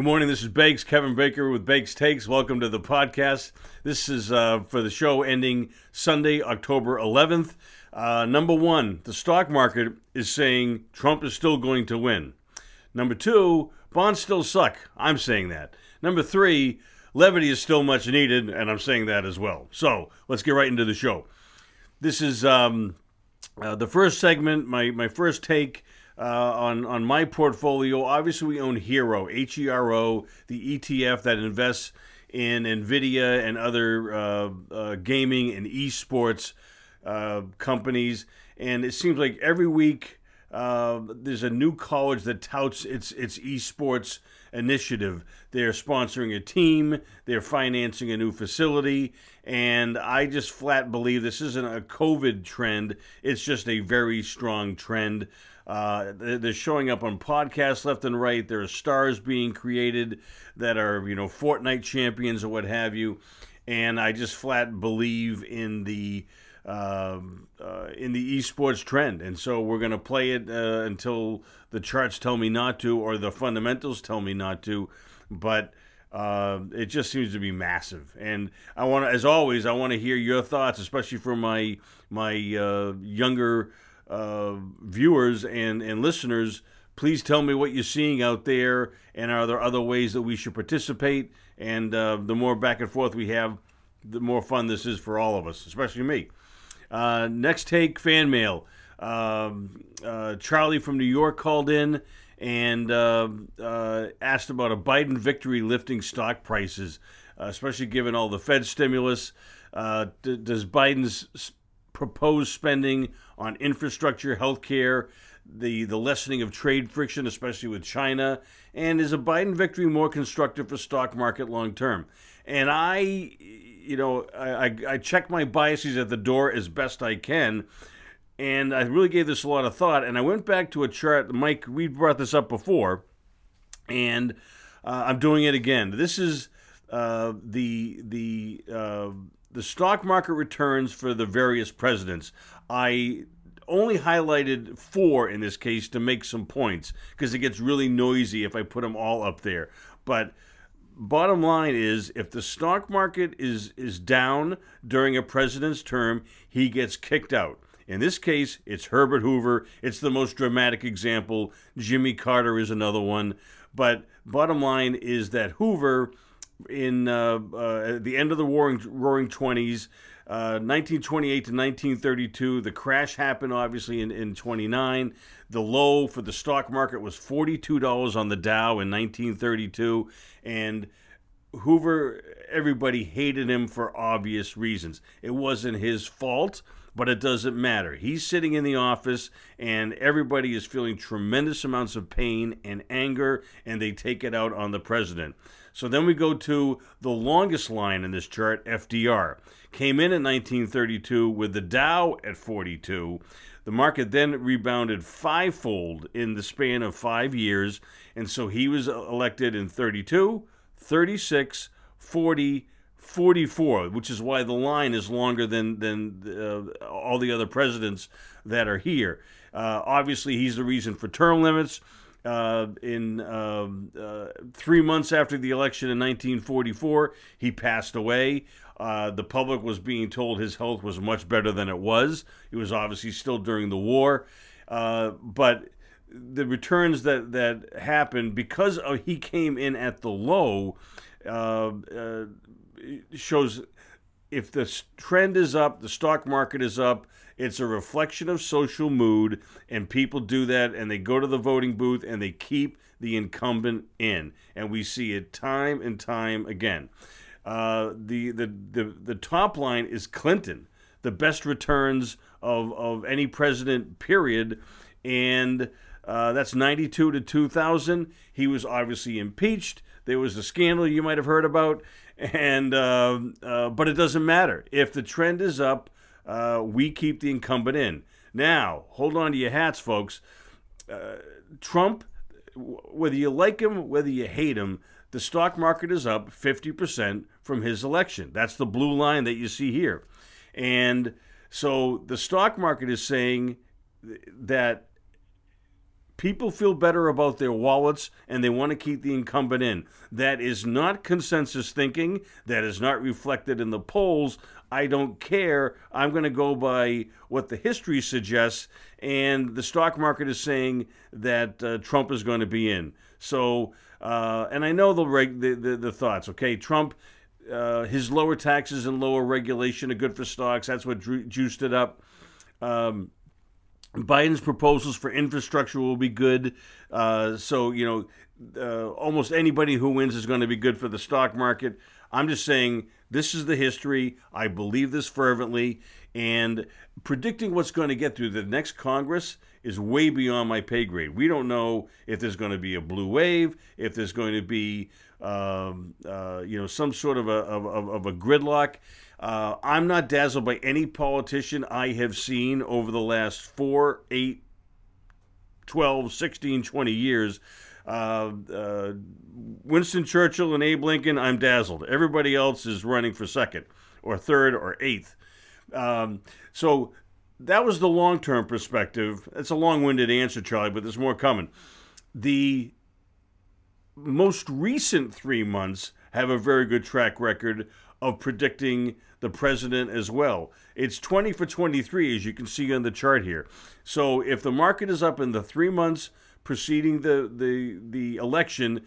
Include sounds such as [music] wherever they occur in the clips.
Good morning. This is Bakes, Kevin Baker with Bakes Takes. Welcome to the podcast. This is uh, for the show ending Sunday, October 11th. Uh, number one, the stock market is saying Trump is still going to win. Number two, bonds still suck. I'm saying that. Number three, levity is still much needed, and I'm saying that as well. So let's get right into the show. This is um, uh, the first segment, my, my first take uh, on on my portfolio. Obviously, we own Hero, H E R O, the ETF that invests in Nvidia and other uh, uh, gaming and esports uh, companies. And it seems like every week uh, there's a new college that touts its its esports initiative. They're sponsoring a team, they're financing a new facility, and I just flat believe this isn't a COVID trend. It's just a very strong trend. Uh, they're showing up on podcasts left and right. There are stars being created that are, you know, Fortnite champions or what have you. And I just flat believe in the uh, uh, in the esports trend, and so we're going to play it uh, until the charts tell me not to, or the fundamentals tell me not to. But uh, it just seems to be massive, and I want to, as always, I want to hear your thoughts, especially for my my uh, younger uh, viewers and, and listeners, please tell me what you're seeing out there, and are there other ways that we should participate? And uh, the more back and forth we have, the more fun this is for all of us, especially me. Uh, next take fan mail. Um, uh, Charlie from New York called in and uh, uh, asked about a Biden victory lifting stock prices, especially given all the Fed stimulus. D- does Biden's proposed spending on infrastructure, healthcare, the, the lessening of trade friction, especially with China, and is a Biden victory more constructive for stock market long term? And I, you know, I, I check my biases at the door as best I can, and I really gave this a lot of thought. And I went back to a chart, Mike. We brought this up before, and uh, I'm doing it again. This is uh, the the uh, the stock market returns for the various presidents. I only highlighted four in this case to make some points because it gets really noisy if I put them all up there. But bottom line is if the stock market is is down during a president's term, he gets kicked out. In this case, it's Herbert Hoover. It's the most dramatic example. Jimmy Carter is another one. But bottom line is that Hoover in uh, uh, the end of the Roaring, roaring 20s, uh, 1928 to 1932. The crash happened obviously in, in 29. The low for the stock market was $42 on the Dow in 1932. And Hoover, everybody hated him for obvious reasons. It wasn't his fault but it doesn't matter. He's sitting in the office, and everybody is feeling tremendous amounts of pain and anger, and they take it out on the president. So then we go to the longest line in this chart, FDR. Came in in 1932 with the Dow at 42. The market then rebounded fivefold in the span of five years, and so he was elected in 32, 36, 40, 44, which is why the line is longer than than uh, all the other presidents that are here. Uh, obviously, he's the reason for term limits. Uh, in um, uh, three months after the election in 1944, he passed away. Uh, the public was being told his health was much better than it was. It was obviously still during the war, uh, but the returns that that happened because of, he came in at the low uh, uh, shows if the trend is up, the stock market is up, it's a reflection of social mood, and people do that and they go to the voting booth and they keep the incumbent in. And we see it time and time again. Uh, the, the, the, the top line is Clinton, the best returns of, of any president, period. And uh, that's 92 to 2000. He was obviously impeached. There was a scandal you might have heard about, and uh, uh, but it doesn't matter if the trend is up. Uh, we keep the incumbent in. Now, hold on to your hats, folks. Uh, Trump, whether you like him, whether you hate him, the stock market is up 50% from his election. That's the blue line that you see here. And so the stock market is saying that People feel better about their wallets and they want to keep the incumbent in. That is not consensus thinking. That is not reflected in the polls. I don't care. I'm going to go by what the history suggests. And the stock market is saying that uh, Trump is going to be in. So, uh, and I know the, reg- the, the, the thoughts. Okay, Trump, uh, his lower taxes and lower regulation are good for stocks. That's what juiced it up. Um, Biden's proposals for infrastructure will be good. Uh, so, you know, uh, almost anybody who wins is going to be good for the stock market. I'm just saying this is the history. I believe this fervently. And predicting what's going to get through the next Congress is way beyond my pay grade. We don't know if there's going to be a blue wave, if there's going to be, um, uh, you know, some sort of a, of, of a gridlock. Uh, I'm not dazzled by any politician I have seen over the last four, eight, 12, 16, 20 years. Uh, uh, Winston Churchill and Abe Lincoln, I'm dazzled. Everybody else is running for second or third or eighth. Um, so that was the long term perspective. It's a long winded answer, Charlie, but there's more coming. The most recent three months have a very good track record of predicting the president as well. It's 20 for 23, as you can see on the chart here. So if the market is up in the three months preceding the, the, the election,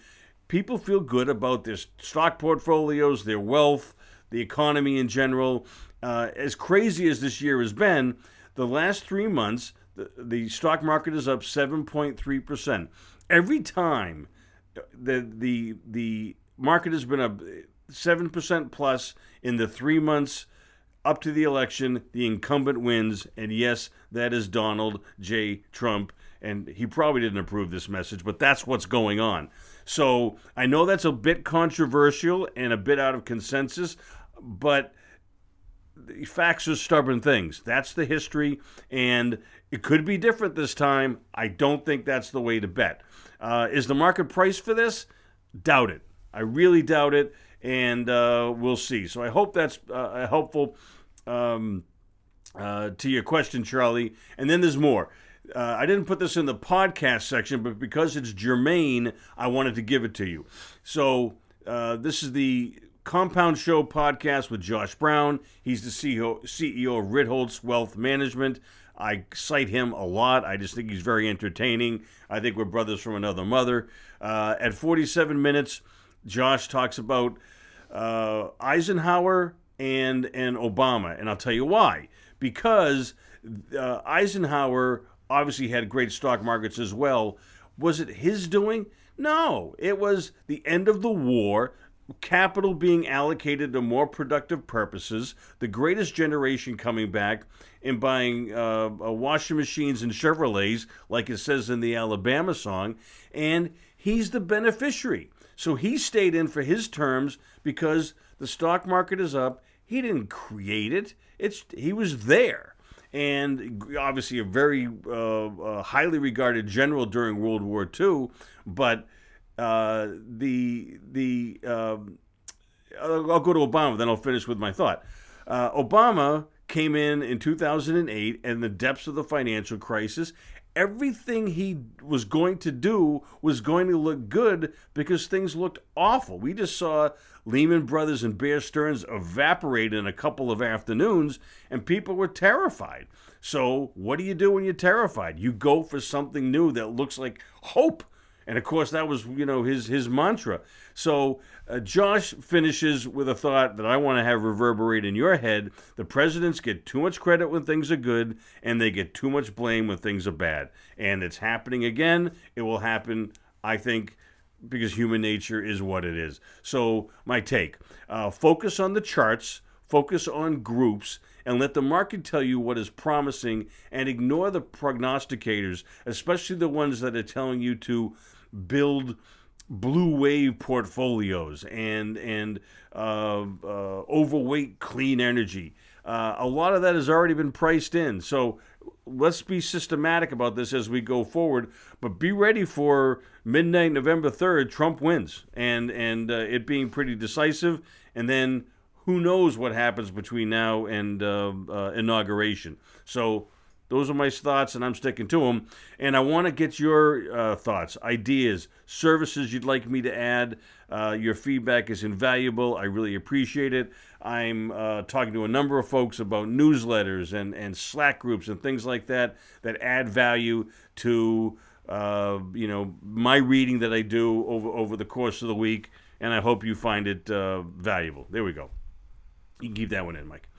people feel good about their stock portfolios, their wealth, the economy in general. Uh, as crazy as this year has been, the last three months, the, the stock market is up 7.3%. Every time the, the, the market has been up 7% plus in the three months up to the election, the incumbent wins. And yes, that is Donald J. Trump. And he probably didn't approve this message, but that's what's going on. So I know that's a bit controversial and a bit out of consensus, but facts are stubborn things. That's the history, and it could be different this time. I don't think that's the way to bet. Uh, is the market price for this? Doubt it. I really doubt it and uh, we'll see. So I hope that's uh, helpful um, uh, to your question, Charlie. And then there's more. Uh, I didn't put this in the podcast section, but because it's germane, I wanted to give it to you. So uh, this is the Compound Show podcast with Josh Brown. He's the CEO, CEO of Ritholtz Wealth Management. I cite him a lot. I just think he's very entertaining. I think we're brothers from another mother. Uh, at 47 minutes, Josh talks about uh, Eisenhower and and Obama, and I'll tell you why. Because uh, Eisenhower obviously had great stock markets as well. Was it his doing? No, it was the end of the war, capital being allocated to more productive purposes, the greatest generation coming back and buying uh, uh washing machines and Chevrolets, like it says in the Alabama song, and he's the beneficiary. So he stayed in for his terms because the stock market is up. He didn't create it. It's he was there, and obviously a very uh, uh, highly regarded general during World War II. But uh, the the um, I'll go to Obama, then I'll finish with my thought. Uh, Obama came in in 2008 and the depths of the financial crisis everything he was going to do was going to look good because things looked awful. We just saw Lehman Brothers and Bear Stearns evaporate in a couple of afternoons, and people were terrified. So, what do you do when you're terrified? You go for something new that looks like hope. And of course, that was you know his his mantra. So uh, Josh finishes with a thought that I want to have reverberate in your head. The presidents get too much credit when things are good, and they get too much blame when things are bad. And it's happening again. It will happen, I think, because human nature is what it is. So my take: uh, focus on the charts, focus on groups, and let the market tell you what is promising, and ignore the prognosticators, especially the ones that are telling you to build blue wave portfolios and and uh, uh, overweight clean energy. Uh, a lot of that has already been priced in. So let's be systematic about this as we go forward. But be ready for midnight, November third. Trump wins, and and uh, it being pretty decisive. And then who knows what happens between now and uh, uh, inauguration. So Those are my thoughts, and I'm sticking to them. And I want to get your uh, thoughts, ideas, services you'd like me to add. Uh, your feedback is invaluable. I really appreciate it. I'm uh, talking to a number of folks about newsletters and, and Slack groups and things like that that add value to uh, you know my reading that I do over over the course of the week, and I hope you find it valuable. There we go. You can keep that one in, Mike.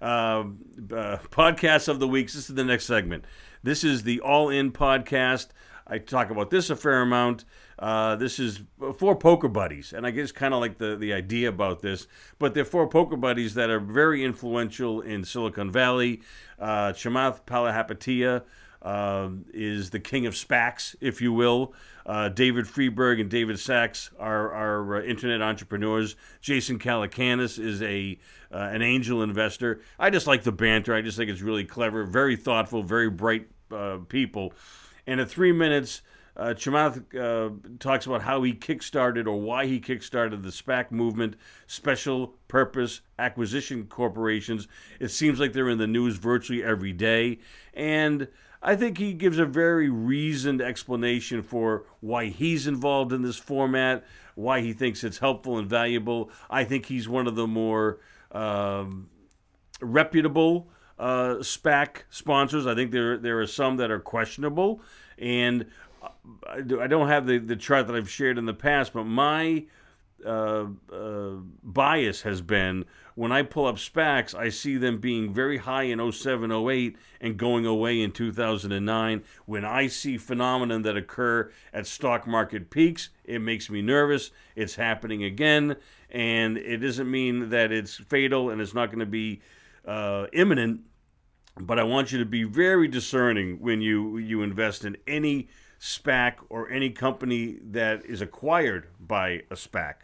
Uh, uh, podcast of the weeks. This is the next segment. This is the All In podcast. I talk about this a fair amount. Uh, this is four poker buddies, and I guess kind of like the, the idea about this, but they're four poker buddies that are very influential in Silicon Valley. Uh, Chamath Palihapitiya uh, is the king of SPACs, if you will. Uh, David Friedberg and David Sacks are, are uh, internet entrepreneurs. Jason Calacanis is a uh, an angel investor. I just like the banter. I just think it's really clever, very thoughtful, very bright uh, people. And at three minutes, uh, Chamath uh, talks about how he kickstarted or why he kickstarted the SPAC movement, special purpose acquisition corporations. It seems like they're in the news virtually every day. And I think he gives a very reasoned explanation for why he's involved in this format, why he thinks it's helpful and valuable. I think he's one of the more um, reputable uh, SPAC sponsors. I think there there are some that are questionable, and I don't have the, the chart that I've shared in the past, but my uh, uh, bias has been when I pull up SPACs, I see them being very high in 07, 08 and going away in 2009. When I see phenomenon that occur at stock market peaks, it makes me nervous. It's happening again, and it doesn't mean that it's fatal and it's not going to be uh, imminent. But I want you to be very discerning when you you invest in any SPAC or any company that is acquired by a SPAC.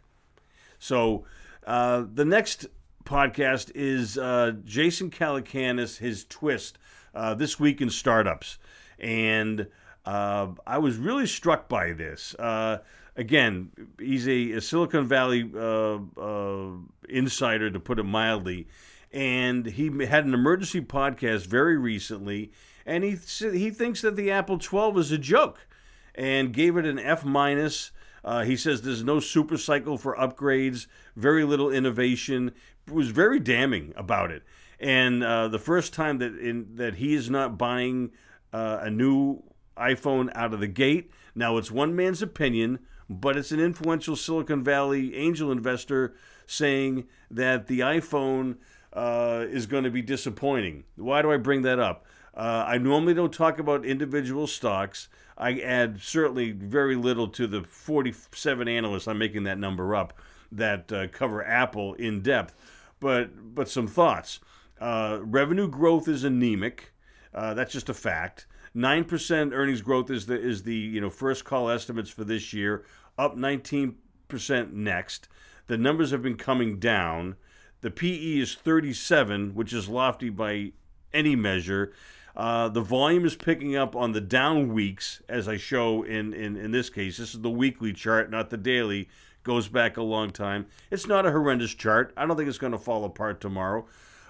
So uh, the next podcast is uh, Jason Calacanis, his twist, uh, this week in startups. And uh, I was really struck by this. Uh, again, he's a, a Silicon Valley uh, uh, insider, to put it mildly. And he had an emergency podcast very recently, and he he thinks that the Apple 12 is a joke, and gave it an F minus. Uh, he says there's no super cycle for upgrades, very little innovation. Was very damning about it. And uh, the first time that in, that he is not buying uh, a new iPhone out of the gate. Now it's one man's opinion, but it's an influential Silicon Valley angel investor saying that the iPhone uh, is going to be disappointing. Why do I bring that up? Uh, I normally don't talk about individual stocks. I add certainly very little to the 47 analysts. I'm making that number up that uh, cover Apple in depth, but but some thoughts. Uh, revenue growth is anemic. Uh, that's just a fact. Nine percent earnings growth is the is the you know first call estimates for this year, up 19 percent next. The numbers have been coming down. The PE is 37, which is lofty by any measure. Uh, the volume is picking up on the down weeks, as I show in, in, in this case. This is the weekly chart, not the daily. Goes back a long time. It's not a horrendous chart. I don't think it's going to fall apart tomorrow.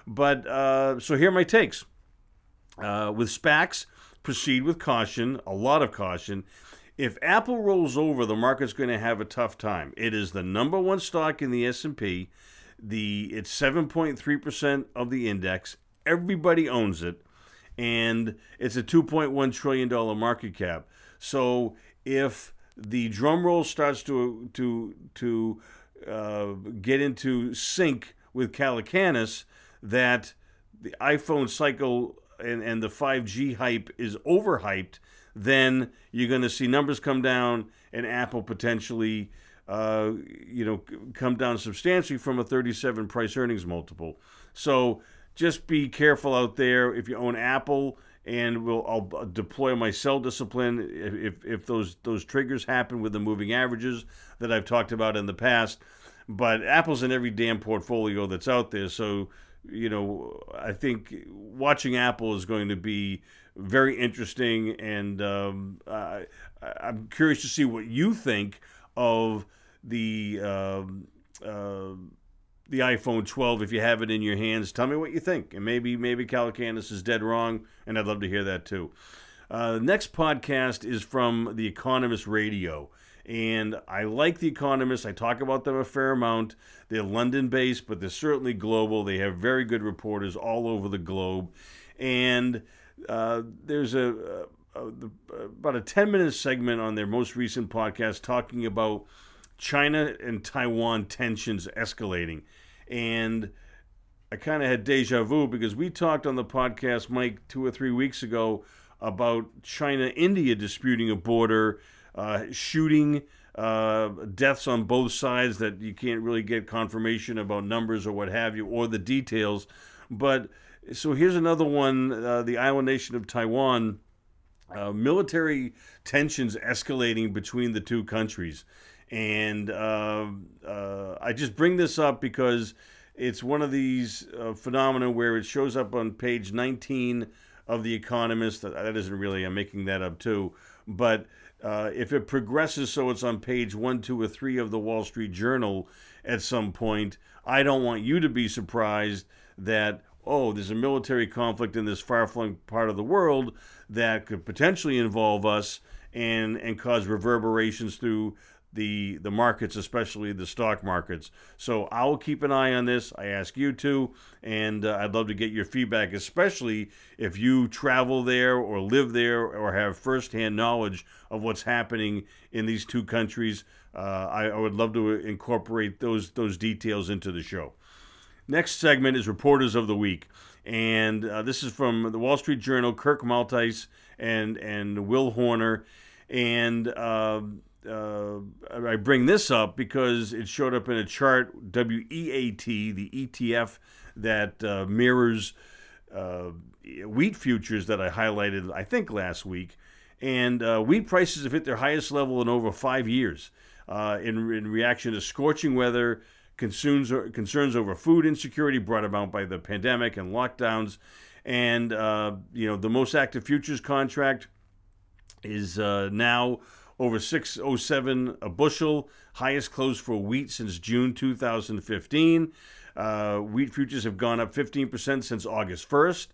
But uh, so here are my takes. Uh, with SPACs, proceed with caution, a lot of caution. If Apple rolls over, the market's going to have a tough time. It is the number one stock in the S&P. The it's 7.3% of the index. Everybody owns it and it's a 2.1 trillion dollar market cap. So if the drum roll starts to to to uh, get into sync with Calacanis, that the iPhone cycle and, and the 5G hype is overhyped, then you're going to see numbers come down and Apple potentially, uh, you know, come down substantially from a 37 price earnings multiple. So just be careful out there if you own Apple. And we'll I'll deploy my sell discipline if, if those those triggers happen with the moving averages that I've talked about in the past. But Apple's in every damn portfolio that's out there, so you know I think watching Apple is going to be very interesting, and um, I, I'm curious to see what you think of the um, uh, the iPhone 12 if you have it in your hands. Tell me what you think, and maybe maybe Calacanis is dead wrong, and I'd love to hear that too. Uh, the next podcast is from The Economist Radio. And I like The Economist. I talk about them a fair amount. They're London based, but they're certainly global. They have very good reporters all over the globe. And uh, there's a, a, a, about a 10 minute segment on their most recent podcast talking about China and Taiwan tensions escalating. And I kind of had deja vu because we talked on the podcast, Mike, two or three weeks ago about China India disputing a border, uh, shooting, uh, deaths on both sides that you can't really get confirmation about numbers or what have you, or the details. But so here's another one uh, the island nation of Taiwan. Uh, military tensions escalating between the two countries. And uh, uh, I just bring this up because it's one of these uh, phenomena where it shows up on page 19 of The Economist. That isn't really, I'm making that up too. But uh, if it progresses so it's on page one, two, or three of the Wall Street Journal at some point, I don't want you to be surprised that, oh, there's a military conflict in this far flung part of the world that could potentially involve us and, and cause reverberations through the the markets, especially the stock markets. So I will keep an eye on this. I ask you to, and uh, I'd love to get your feedback, especially if you travel there or live there or have firsthand knowledge of what's happening in these two countries. Uh, I, I would love to incorporate those those details into the show. Next segment is reporters of the week, and uh, this is from the Wall Street Journal. Kirk Maltais and and Will Horner, and uh, uh, I bring this up because it showed up in a chart, WEAT, the ETF that uh, mirrors uh, wheat futures that I highlighted, I think, last week. And uh, wheat prices have hit their highest level in over five years uh, in, in reaction to scorching weather, concerns, concerns over food insecurity brought about by the pandemic and lockdowns. And, uh, you know, the most active futures contract is now over 607 a bushel, highest close for wheat since June 2015. Uh, wheat futures have gone up 15% since August 1st.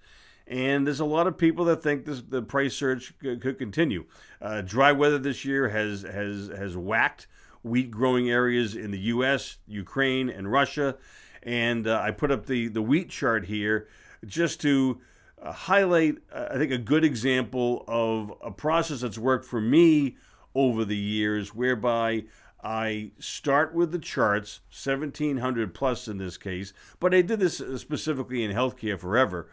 And there's a lot of people that think this, the price surge could, continue. Uh, dry weather this year has has has whacked wheat growing areas in the U.S., Ukraine, and Russia. And uh, I put up the the wheat chart here just to uh, highlight, uh, I think, a good example of a process that's worked for me over the years, whereby I start with the charts, 1700 plus in this case, but I did this specifically in healthcare forever.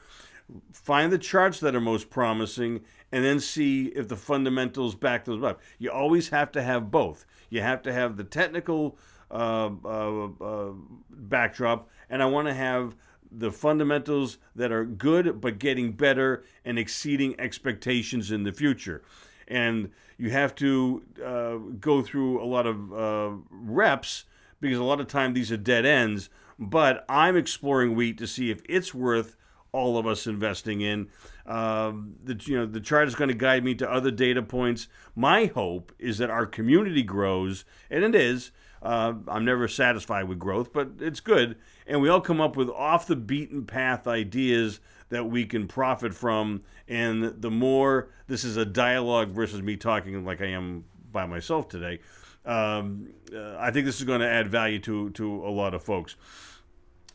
Find the charts that are most promising and then see if the fundamentals back those up. You always have to have both. You have to have the technical uh, uh, uh, backdrop, and I want to have the fundamentals that are good but getting better and exceeding expectations in the future and you have to uh, go through a lot of uh, reps because a lot of time these are dead ends. But I'm exploring wheat to see if it's worth all of us investing in. Um, the you know the chart is going to guide me to other data points. My hope is that our community grows, and it is. Uh, I'm never satisfied with growth, but it's good, and we all come up with off the beaten path ideas that we can profit from. And the more this is a dialogue versus me talking like I am by myself today, um, uh, I think this is going to add value to to a lot of folks.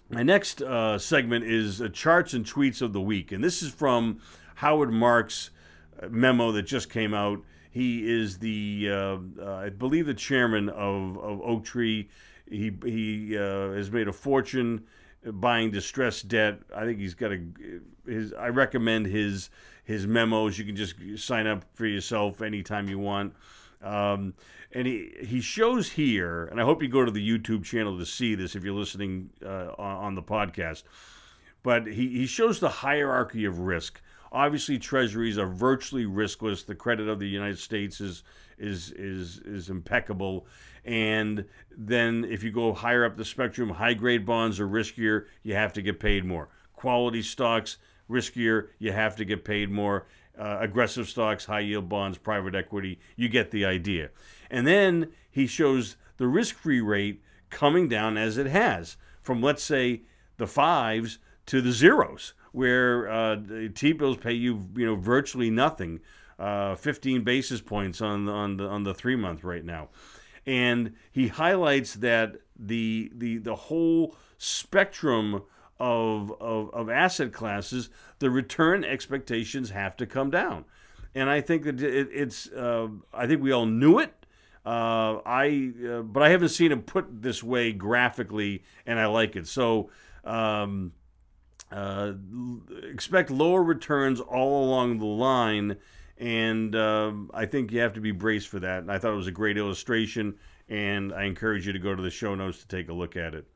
My next uh, segment is uh, charts and tweets of the week, and this is from Howard Marks' uh, memo that just came out. He is the, uh, uh, I believe, the chairman of, of Oaktree. He he has made a fortune buying distressed debt. I think he's got a his. I recommend his his memos. You can just sign up for yourself anytime you want. Um, and he he shows here, and I hope you go to the YouTube channel to see this if you're listening uh, on, the podcast. But he, he shows the hierarchy of risk. Obviously, treasuries are virtually riskless. The credit of the United States is is is is impeccable. And then if you go higher up the spectrum, high grade bonds are riskier, you have to get paid more. Quality stocks, riskier, you have to get paid more. Uh, aggressive stocks, high yield bonds, private equity, you get the idea. And then he shows the risk free rate coming down as it has from let's say the fives to the zeros, where uh, T bills pay you you know virtually nothing, uh, 15 basis points on on the on the three month right now, and he highlights that the the the whole spectrum of, of, of asset classes, the return expectations have to come down. And I think that it, it's, uh, I think we all knew it. Uh, I, uh, but I haven't seen it put this way graphically, and I like it. So, um, uh, expect lower returns all along the line, and um, I think you have to be braced for that. And I thought it was a great illustration, and I encourage you to go to the show notes to take a look at it.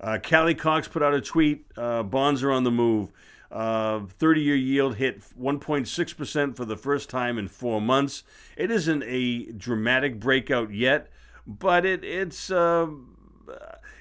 Uh, Callie Cox put out a tweet. Uh, bonds are on the move. 30 year yield hit 1.6% for the first time in four months. It isn't a dramatic breakout yet, but it, it's, uh,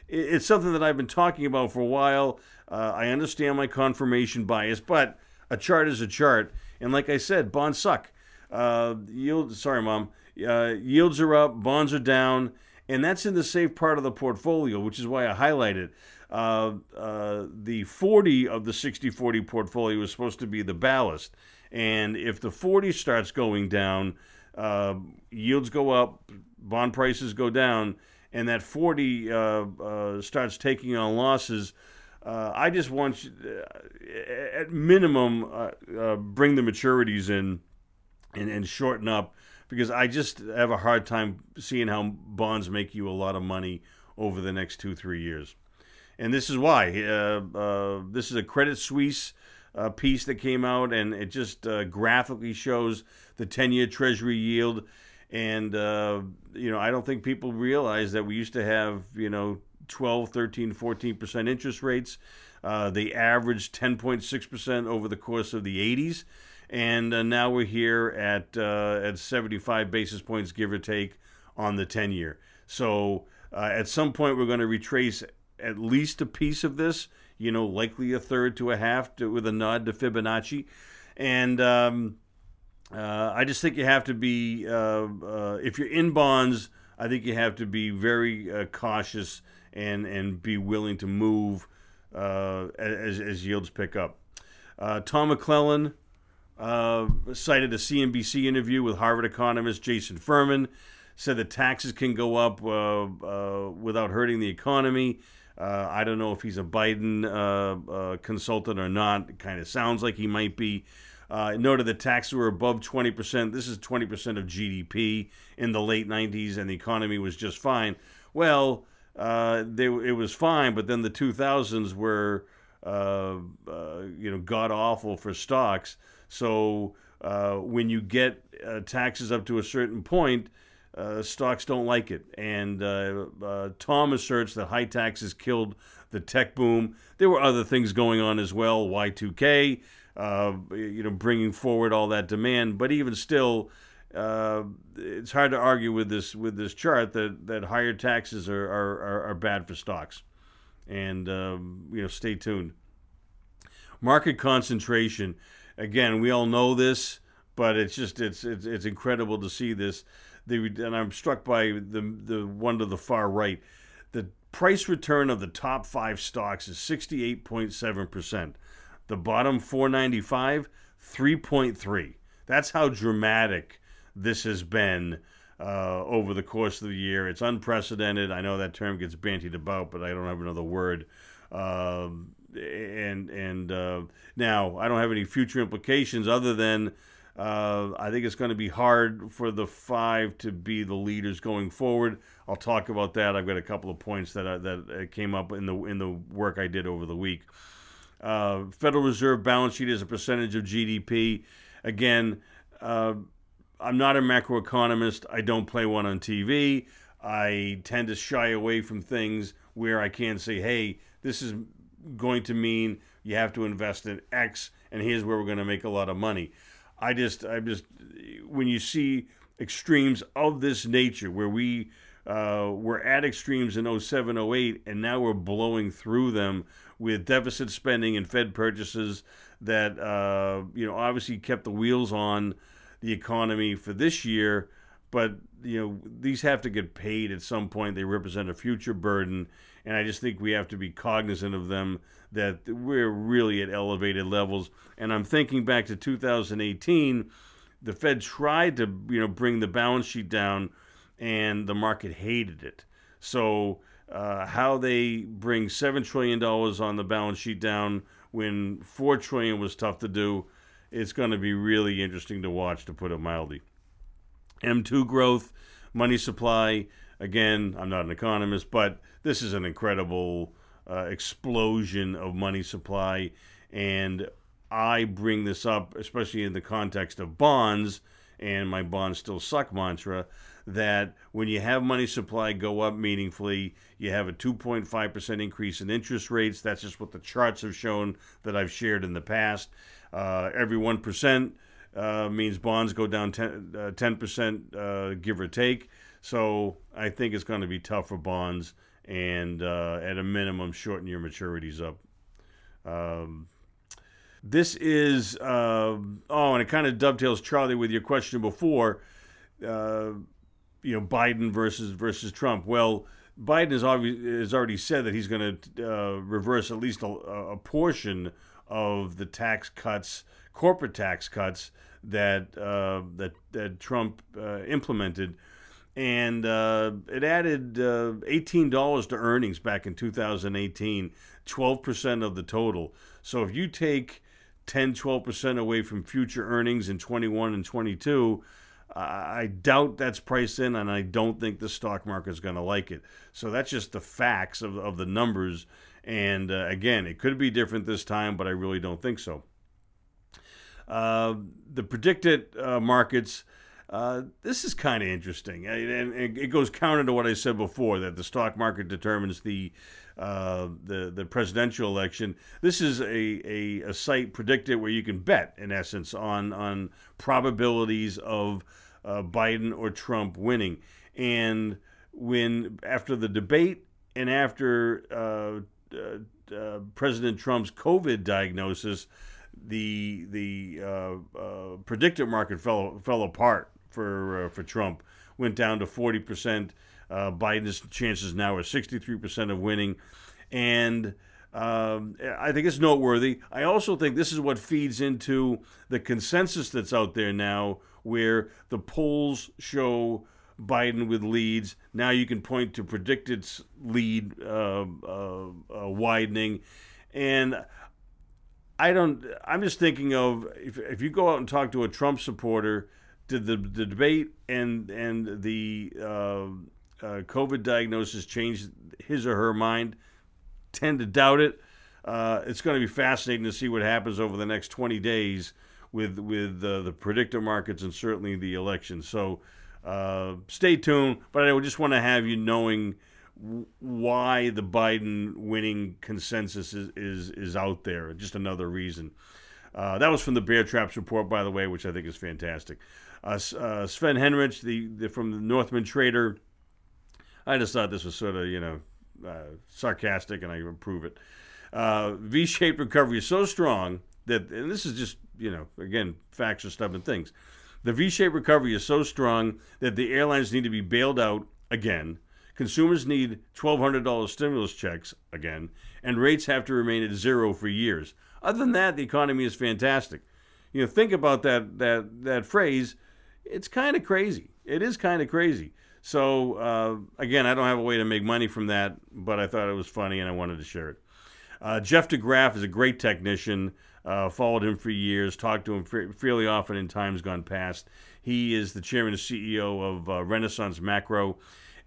it's something that I've been talking about for a while. Uh, I understand my confirmation bias, but a chart is a chart. And like I said, bonds suck. Uh, yield, sorry, mom. Uh, yields are up, bonds are down and that's in the safe part of the portfolio, which is why I highlighted. Uh, uh, the 40 of the 60 40 portfolio is supposed to be the ballast. And if the 40 starts going down, uh, yields go up, bond prices go down, and that 40 uh, uh, starts taking on losses. Uh, I just want, you, at minimum, bring the maturities in and, and shorten up because I just have a hard time seeing how bonds make you a lot of money over the next two, three years. And this is why. Uh, uh, this is a Credit Suisse uh, piece that came out, and it just uh, graphically shows the 10 year Treasury yield. And, uh, you know, I don't think people realize that we used to have, you know, 12, 13, 14% interest rates. Uh, they averaged 10.6% over the course of the 80s and uh, now we're here at uh, at 75 basis points, give or take, on the 10 year. So uh, at some point, we're going to retrace at least a piece of this. You know, likely a third to a half, to, with a nod to Fibonacci, and. Um, uh, I just think you have to be, uh, if you're in bonds, I think you have to be very cautious and, and be willing to move as, as yields pick up. Tom McClellan, uh, cited a CNBC interview with Harvard economist Jason Furman, said that taxes can go up uh, uh, without hurting the economy. Uh, I don't know if he's a Biden uh, uh, consultant or not. Kind of sounds like he might be. noted that taxes were above 20%. This is 20% of GDP in the late 90s, and the economy was just fine. Well, they, it was fine, but then the 2000s were, uh, you know, god awful for stocks. So uh, when you get uh, taxes up to a certain point, uh, stocks don't like it. And uh, uh, Tom asserts that high taxes killed the tech boom. There were other things going on as well, Y2K, uh, you know, bringing forward all that demand. But even still, it's hard to argue with this with this chart that, that higher taxes are, are, are bad for stocks. And um, you know, stay tuned. Market concentration again, we all know this, but it's just it's it's, it's incredible to see this. The, and I'm struck by the the one to the far right. The price return of the top five stocks is 68.7 percent. The bottom 495, 3.3. That's how dramatic this has been uh, over the course of the year. It's unprecedented. I know that term gets bantied about, but I don't have another word. Um, and and uh, now I don't have any future implications other than uh, I think it's going to be hard for the five to be the leaders going forward. I'll talk about that. I've got a couple of points that I, that came up in the in the work I did over the week. Uh, Federal Reserve balance sheet as a percentage of GDP. Again, uh, I'm not a macroeconomist. I don't play one on TV. I tend to shy away from things where I can't say, "Hey, this is going to mean you have to invest in X, and here's where we're going to make a lot of money. I just, I just, when you see extremes of this nature, where we uh, were at extremes in 07, 08, and now we're blowing through them with deficit spending and Fed purchases that, uh, you know, obviously kept the wheels on the economy for this year, but you know these have to get paid at some point. They represent a future burden, and I just think we have to be cognizant of them that we're really at elevated levels. And I'm thinking back to 2018, the Fed tried to you know bring the balance sheet down, and the market hated it. So uh, how they bring seven trillion dollars on the balance sheet down when four trillion was tough to do, it's going to be really interesting to watch, to put it mildly. M2 growth, money supply. Again, I'm not an economist, but this is an incredible uh, explosion of money supply. And I bring this up, especially in the context of bonds and my bonds still suck mantra, that when you have money supply go up meaningfully, you have a 2.5% increase in interest rates. That's just what the charts have shown that I've shared in the past. Uh, every 1% uh, means bonds go down 10, uh, 10% uh, give or take. So I think it's going to be tough for bonds and uh, at a minimum, shorten your maturities up. Um, this is, uh, oh, and it kind of dovetails, Charlie, with your question before, uh, you know, Biden versus versus Trump. Well, Biden has, has already said that he's going to uh, reverse at least a, a portion of the tax cuts, corporate tax cuts that uh, that that Trump uh, implemented, and uh, it added uh, eighteen dollars to earnings back in 2018, 12 percent of the total. So if you take 10, 12 percent away from future earnings in 21 and 22. I doubt that's priced in, and I don't think the stock market is going to like it. So that's just the facts of, of the numbers. And uh, again, it could be different this time, but I really don't think so. Uh, the PredictIt uh, markets. Uh, this is kind of interesting, and it goes counter to what I said before that the stock market determines the uh, the the presidential election. This is a, a, a site PredictIt where you can bet, in essence, on on probabilities of uh, Biden or Trump winning. And when after the debate and after President Trump's COVID diagnosis the the uh, uh, predictor market fell fell apart for uh, for Trump, went down to forty percent. Uh, Biden's chances now are sixty three percent of winning, and um, I think it's noteworthy. I also think this is what feeds into the consensus that's out there now, where the polls show Biden with leads. Now you can point to PredictIt lead uh, uh, uh, widening, and I don't. I'm just thinking of if, if you go out and talk to a Trump supporter, did the, the debate and and the uh, uh, COVID diagnosis change his or her mind? Tend to doubt it. Uh, it's going to be fascinating to see what happens over the next 20 days with with uh, the predictor markets and certainly the election. So uh, stay tuned. But I just want to have you knowing why the Biden winning consensus is, is, is out there. Just another reason. Uh, that was from the Bear Traps report, by the way, which I think is fantastic. Uh, uh, Sven Henrich, the, the, from the Northman Trader. I just thought this was sort of you know uh, sarcastic, and I approve it. V-shaped recovery is so strong that, and this is just you know again facts are stubborn things. The V-shaped recovery is so strong that the airlines need to be bailed out again Consumers need $1,200 stimulus checks again, and rates have to remain at zero for years. Other than that, the economy is fantastic. You know, think about that that that phrase. It's kind of crazy. It is kind of crazy. So uh, again, I don't have a way to make money from that, but I thought it was funny and I wanted to share it. Uh, Jeff DeGraff is a great technician. Uh, followed him for years, talked to him fairly often in times gone past. He is the chairman and CEO of uh, Renaissance Macro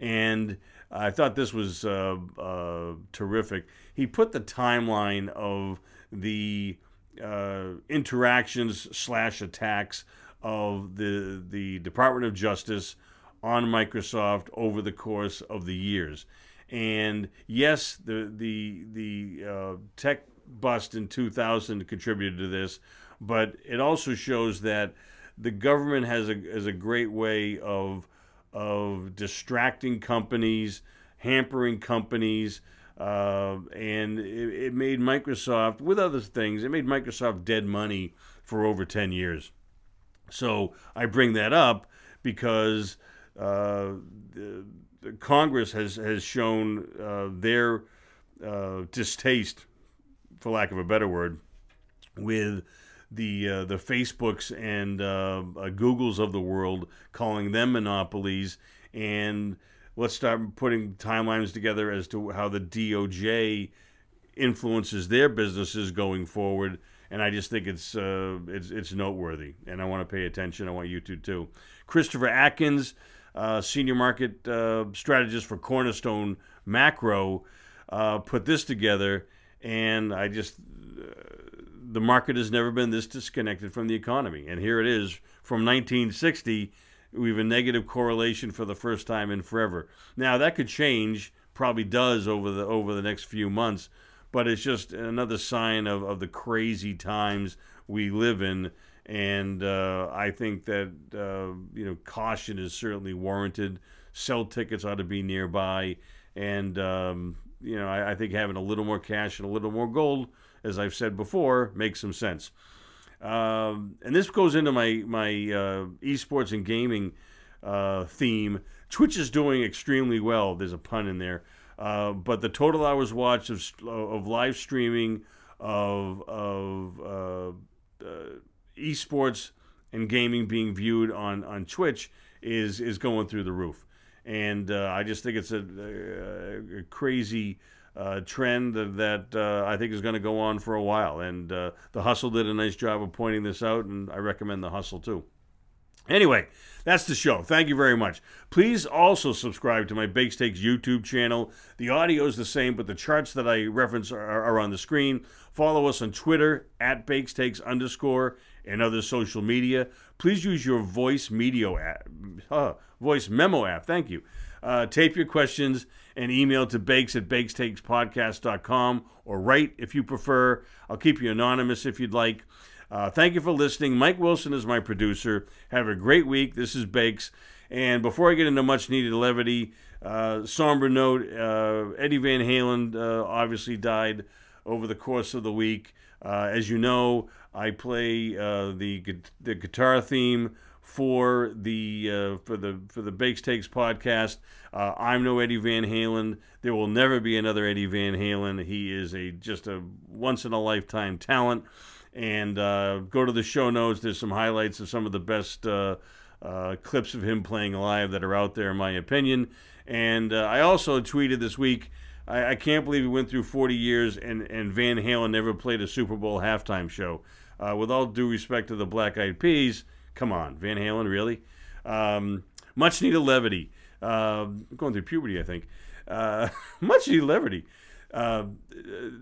and I thought this was uh, uh, terrific. He put the timeline of the uh, interactions slash attacks of the the Department of Justice on Microsoft over the course of the years. And yes, the the the uh, tech bust in 2000 contributed to this, but it also shows that the government has a has a great way of of distracting companies, hampering companies, uh, and it, it, made Microsoft, with other things, it made Microsoft dead money for over 10 years. So I bring that up because uh, Congress has has shown uh, their uh, distaste, for lack of a better word, with the uh, the Facebooks and uh, uh, Googles of the world, calling them monopolies, and let's start putting timelines together as to how the DOJ influences their businesses going forward. And I just think it's uh, it's it's noteworthy, and I want to pay attention. I want you to too. Christopher Atkins, uh, senior market uh, strategist for Cornerstone Macro, put this together, and I just the market has never been this disconnected from the economy. And here it is from 1960, we have a negative correlation for the first time in forever. Now that could change, probably does over the over the next few months, but it's just another sign of, of the crazy times we live in. And uh, I think that uh, you know caution is certainly warranted. Sell tickets ought to be nearby, and um, you know I, I think having a little more cash and a little more gold as I've said before, makes some sense. Um, and this goes into my my uh, esports and gaming uh, theme. Twitch is doing extremely well. There's a pun in there, uh, but the total hours watched of, of live streaming of of uh, esports and gaming being viewed on on Twitch is is going through the roof, and uh, I just think it's a, a, crazy uh, trend that uh, I think is going to go on for a while. And uh, the Hustle did a nice job of pointing this out, and I recommend the Hustle too. Anyway, that's the show. Thank you very much. Please also subscribe to my Bakes Takes YouTube channel. The audio is the same, but the charts that I reference are, are on the screen. Follow us on Twitter at Bakes Takes underscore and other social media. Please use your voice media app, uh, voice memo app. Thank you. Uh, tape your questions and email to bakes at bakestakespodcast.com or write if you prefer. I'll keep you anonymous if you'd like. Uh, thank you for listening. Mike Wilson is my producer. Have a great week. This is Bakes. And before I get into much needed levity, uh, somber note uh, Eddie Van Halen uh, obviously died over the course of the week. Uh, as you know, I play uh, the, the guitar theme for the uh, for the for the Bakes Takes podcast. Uh, I'm no Eddie Van Halen. There will never be another Eddie Van Halen. He is a just a once in a lifetime talent. And uh, go to the show notes. There's some highlights of some of the best uh, uh, clips of him playing live that are out there, in my opinion. And uh, I also tweeted this week. I, I can't believe he went through 40 years and, and Van Halen never played a Super Bowl halftime show. with all due respect to the Black Eyed Peas, Come on, Van Halen, really? Um, much needed levity. Uh, going through puberty, I think. Uh, [laughs] much needed levity. Uh,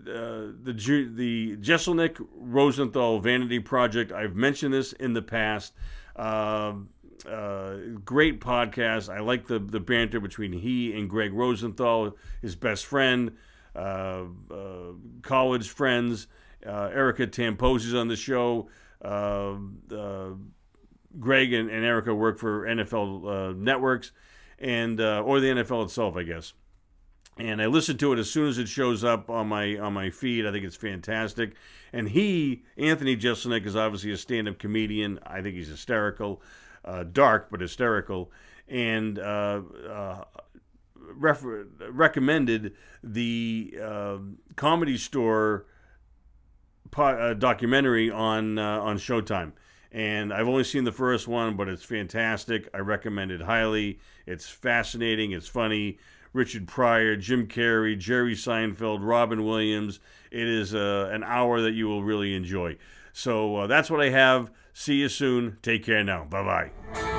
uh the the Jeselnik Rosenthal Vanity Project. I've mentioned this in the past. Um, uh, great podcast. I like the the banter between he and Greg Rosenthal, his best friend, uh, college friends. Erica Tamposi is on the show. Greg and, and Erica work for NFL uh, networks and uh, or the NFL itself, I guess. And I listen to it as soon as it shows up on my on my feed. I think it's fantastic. And he, Anthony Jeselnik, is obviously a stand-up comedian. I think he's hysterical, uh, dark but hysterical, and uh, uh, ref- recommended the um, Comedy Store po- uh, documentary on on Showtime and I've only seen the first one, but it's fantastic. I recommend it highly. It's fascinating. It's funny. Richard Pryor, Jim Carrey, Jerry Seinfeld, Robin Williams. It is uh, an hour that you will really enjoy. So uh, that's what I have. See you soon. Take care now. Bye bye.